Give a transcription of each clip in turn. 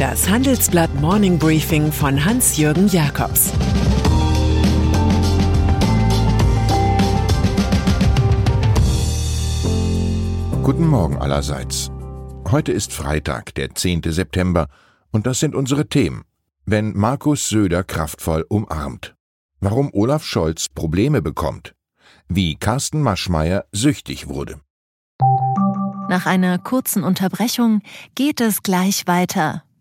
Das Handelsblatt Morning Briefing von Hans-Jürgen Jakobs Guten Morgen allerseits. Heute ist Freitag, der 10. September, und das sind unsere Themen. Wenn Markus Söder kraftvoll umarmt. Warum Olaf Scholz Probleme bekommt. Wie Carsten Maschmeyer süchtig wurde. Nach einer kurzen Unterbrechung geht es gleich weiter.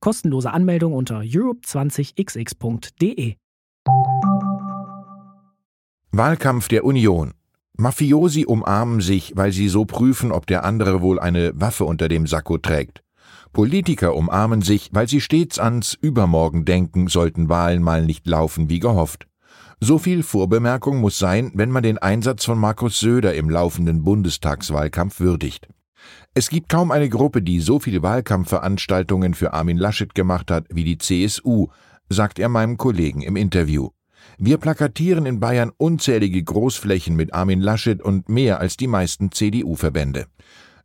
Kostenlose Anmeldung unter europe20xx.de. Wahlkampf der Union. Mafiosi umarmen sich, weil sie so prüfen, ob der andere wohl eine Waffe unter dem Sakko trägt. Politiker umarmen sich, weil sie stets ans Übermorgen denken, sollten Wahlen mal nicht laufen wie gehofft. So viel Vorbemerkung muss sein, wenn man den Einsatz von Markus Söder im laufenden Bundestagswahlkampf würdigt. Es gibt kaum eine Gruppe, die so viele Wahlkampfveranstaltungen für Armin Laschet gemacht hat wie die CSU, sagt er meinem Kollegen im Interview. Wir plakatieren in Bayern unzählige Großflächen mit Armin Laschet und mehr als die meisten CDU-Verbände.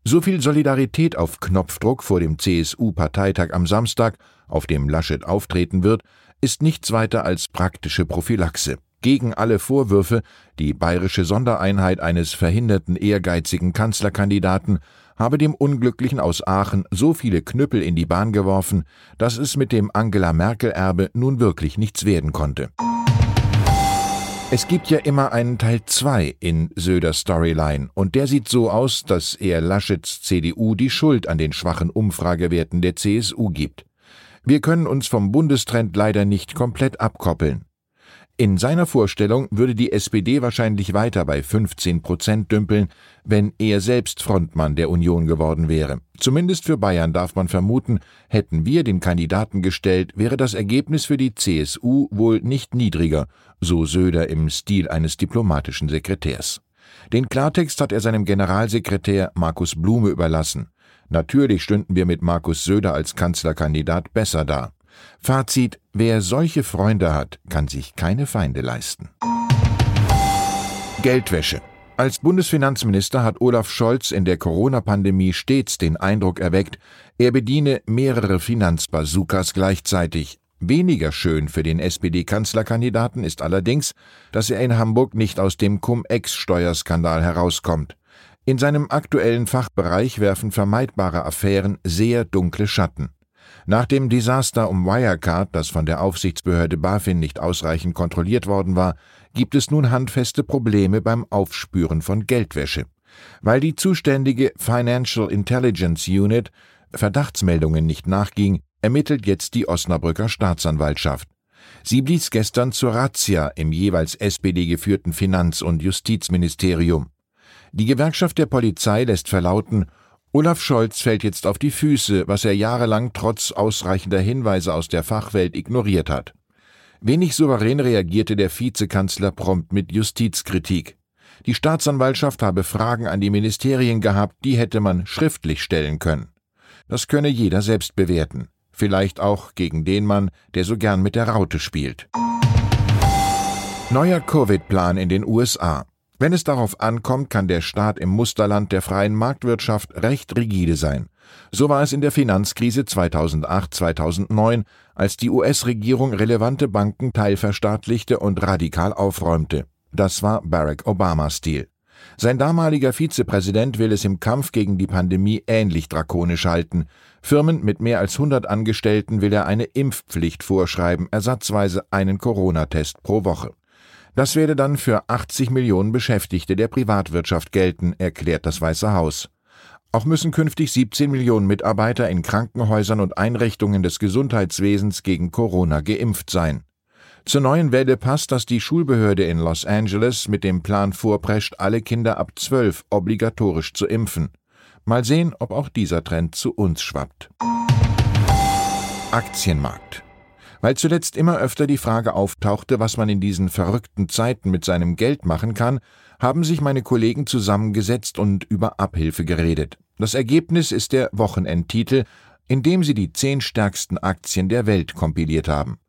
So viel Solidarität auf Knopfdruck vor dem CSU-Parteitag am Samstag, auf dem Laschet auftreten wird, ist nichts weiter als praktische Prophylaxe gegen alle Vorwürfe, die bayerische Sondereinheit eines verhinderten ehrgeizigen Kanzlerkandidaten habe dem Unglücklichen aus Aachen so viele Knüppel in die Bahn geworfen, dass es mit dem Angela Merkel-Erbe nun wirklich nichts werden konnte. Es gibt ja immer einen Teil 2 in Söders Storyline, und der sieht so aus, dass er Laschets CDU die Schuld an den schwachen Umfragewerten der CSU gibt. Wir können uns vom Bundestrend leider nicht komplett abkoppeln. In seiner Vorstellung würde die SPD wahrscheinlich weiter bei 15 Prozent dümpeln, wenn er selbst Frontmann der Union geworden wäre. Zumindest für Bayern darf man vermuten, hätten wir den Kandidaten gestellt, wäre das Ergebnis für die CSU wohl nicht niedriger, so Söder im Stil eines diplomatischen Sekretärs. Den Klartext hat er seinem Generalsekretär Markus Blume überlassen. Natürlich stünden wir mit Markus Söder als Kanzlerkandidat besser da. Fazit, wer solche Freunde hat, kann sich keine Feinde leisten. Geldwäsche. Als Bundesfinanzminister hat Olaf Scholz in der Corona-Pandemie stets den Eindruck erweckt, er bediene mehrere Finanzbazookas gleichzeitig. Weniger schön für den SPD-Kanzlerkandidaten ist allerdings, dass er in Hamburg nicht aus dem Cum-Ex-Steuerskandal herauskommt. In seinem aktuellen Fachbereich werfen vermeidbare Affären sehr dunkle Schatten. Nach dem Desaster um Wirecard, das von der Aufsichtsbehörde BaFin nicht ausreichend kontrolliert worden war, gibt es nun handfeste Probleme beim Aufspüren von Geldwäsche. Weil die zuständige Financial Intelligence Unit Verdachtsmeldungen nicht nachging, ermittelt jetzt die Osnabrücker Staatsanwaltschaft. Sie blies gestern zur Razzia im jeweils SPD geführten Finanz- und Justizministerium. Die Gewerkschaft der Polizei lässt verlauten, Olaf Scholz fällt jetzt auf die Füße, was er jahrelang trotz ausreichender Hinweise aus der Fachwelt ignoriert hat. Wenig souverän reagierte der Vizekanzler prompt mit Justizkritik. Die Staatsanwaltschaft habe Fragen an die Ministerien gehabt, die hätte man schriftlich stellen können. Das könne jeder selbst bewerten. Vielleicht auch gegen den Mann, der so gern mit der Raute spielt. Neuer Covid-Plan in den USA. Wenn es darauf ankommt, kann der Staat im Musterland der freien Marktwirtschaft recht rigide sein. So war es in der Finanzkrise 2008-2009, als die US-Regierung relevante Banken teilverstaatlichte und radikal aufräumte. Das war Barack Obama-Stil. Sein damaliger Vizepräsident will es im Kampf gegen die Pandemie ähnlich drakonisch halten. Firmen mit mehr als 100 Angestellten will er eine Impfpflicht vorschreiben, ersatzweise einen Corona-Test pro Woche. Das werde dann für 80 Millionen Beschäftigte der Privatwirtschaft gelten, erklärt das Weiße Haus. Auch müssen künftig 17 Millionen Mitarbeiter in Krankenhäusern und Einrichtungen des Gesundheitswesens gegen Corona geimpft sein. Zur neuen Welle passt, dass die Schulbehörde in Los Angeles mit dem Plan vorprescht, alle Kinder ab 12 obligatorisch zu impfen. Mal sehen, ob auch dieser Trend zu uns schwappt. Aktienmarkt. Weil zuletzt immer öfter die Frage auftauchte, was man in diesen verrückten Zeiten mit seinem Geld machen kann, haben sich meine Kollegen zusammengesetzt und über Abhilfe geredet. Das Ergebnis ist der Wochenendtitel, in dem sie die zehn stärksten Aktien der Welt kompiliert haben.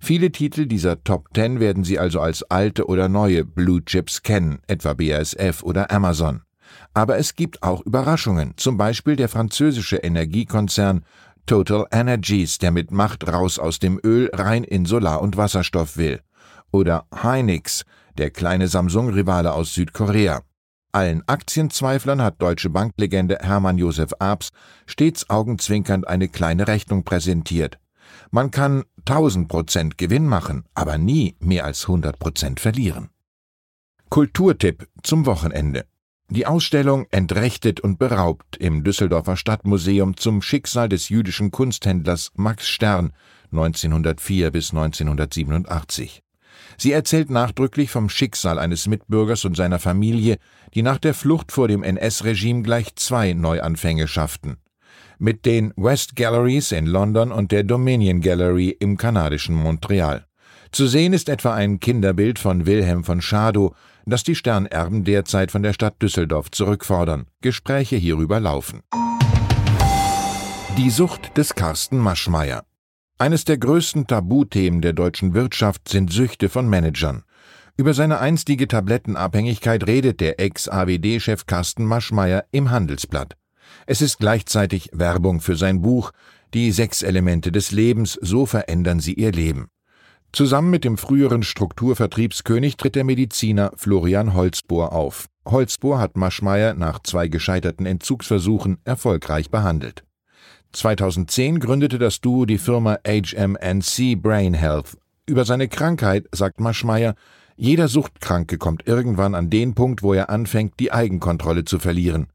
Viele Titel dieser Top Ten werden Sie also als alte oder neue Blue Chips kennen, etwa BASF oder Amazon. Aber es gibt auch Überraschungen, zum Beispiel der französische Energiekonzern Total Energies, der mit Macht raus aus dem Öl rein in Solar- und Wasserstoff will. Oder Hynix, der kleine Samsung-Rivale aus Südkorea. Allen Aktienzweiflern hat Deutsche Banklegende Hermann Josef Abs stets augenzwinkernd eine kleine Rechnung präsentiert. Man kann 1000 Prozent Gewinn machen, aber nie mehr als 100 Prozent verlieren. Kulturtipp zum Wochenende. Die Ausstellung Entrechtet und beraubt im Düsseldorfer Stadtmuseum zum Schicksal des jüdischen Kunsthändlers Max Stern 1904 bis 1987. Sie erzählt nachdrücklich vom Schicksal eines Mitbürgers und seiner Familie, die nach der Flucht vor dem NS-Regime gleich zwei Neuanfänge schafften. Mit den West Galleries in London und der Dominion Gallery im kanadischen Montreal. Zu sehen ist etwa ein Kinderbild von Wilhelm von Schadow, das die Sternerben derzeit von der Stadt Düsseldorf zurückfordern. Gespräche hierüber laufen. Die Sucht des Carsten Maschmeyer. Eines der größten Tabuthemen der deutschen Wirtschaft sind Süchte von Managern. Über seine einstige Tablettenabhängigkeit redet der Ex-AWD-Chef Carsten Maschmeyer im Handelsblatt. Es ist gleichzeitig Werbung für sein Buch Die sechs Elemente des Lebens, so verändern sie ihr Leben. Zusammen mit dem früheren Strukturvertriebskönig tritt der Mediziner Florian Holzbohr auf. Holzbohr hat Maschmeyer nach zwei gescheiterten Entzugsversuchen erfolgreich behandelt. 2010 gründete das Duo die Firma HMNC Brain Health. Über seine Krankheit sagt Maschmeyer, jeder Suchtkranke kommt irgendwann an den Punkt, wo er anfängt, die Eigenkontrolle zu verlieren.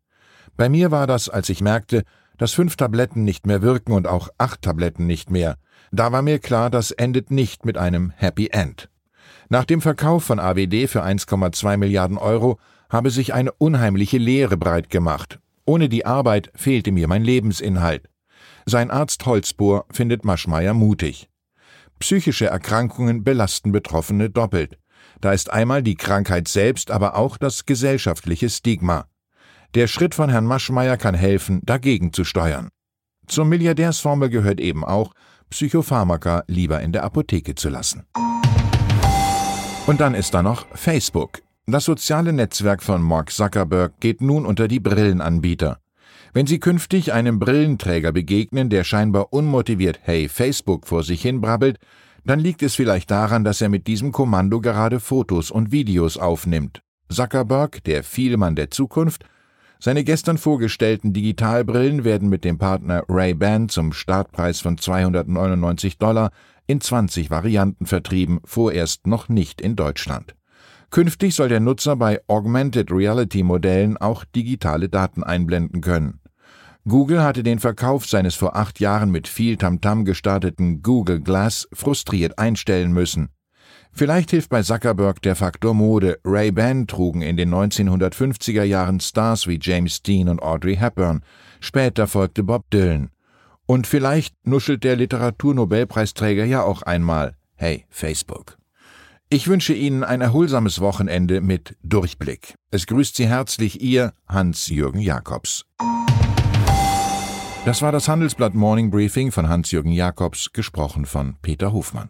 Bei mir war das, als ich merkte, dass fünf Tabletten nicht mehr wirken und auch acht Tabletten nicht mehr. Da war mir klar, das endet nicht mit einem Happy End. Nach dem Verkauf von AWD für 1,2 Milliarden Euro habe sich eine unheimliche Leere breit gemacht. Ohne die Arbeit fehlte mir mein Lebensinhalt. Sein Arzt Holzbohr findet Maschmeyer mutig. Psychische Erkrankungen belasten Betroffene doppelt. Da ist einmal die Krankheit selbst, aber auch das gesellschaftliche Stigma. Der Schritt von Herrn Maschmeyer kann helfen, dagegen zu steuern. Zur Milliardärsformel gehört eben auch, Psychopharmaka lieber in der Apotheke zu lassen. Und dann ist da noch Facebook. Das soziale Netzwerk von Mark Zuckerberg geht nun unter die Brillenanbieter. Wenn Sie künftig einem Brillenträger begegnen, der scheinbar unmotiviert Hey Facebook vor sich hin brabbelt, dann liegt es vielleicht daran, dass er mit diesem Kommando gerade Fotos und Videos aufnimmt. Zuckerberg, der Vielmann der Zukunft, seine gestern vorgestellten Digitalbrillen werden mit dem Partner Ray-Ban zum Startpreis von 299 Dollar in 20 Varianten vertrieben, vorerst noch nicht in Deutschland. Künftig soll der Nutzer bei Augmented Reality Modellen auch digitale Daten einblenden können. Google hatte den Verkauf seines vor acht Jahren mit viel Tamtam gestarteten Google Glass frustriert einstellen müssen. Vielleicht hilft bei Zuckerberg der Faktor Mode. Ray-Ban trugen in den 1950er Jahren Stars wie James Dean und Audrey Hepburn. Später folgte Bob Dylan. Und vielleicht nuschelt der Literaturnobelpreisträger ja auch einmal. Hey, Facebook. Ich wünsche Ihnen ein erholsames Wochenende mit Durchblick. Es grüßt Sie herzlich Ihr Hans-Jürgen Jakobs. Das war das Handelsblatt Morning Briefing von Hans-Jürgen Jakobs, gesprochen von Peter Hofmann.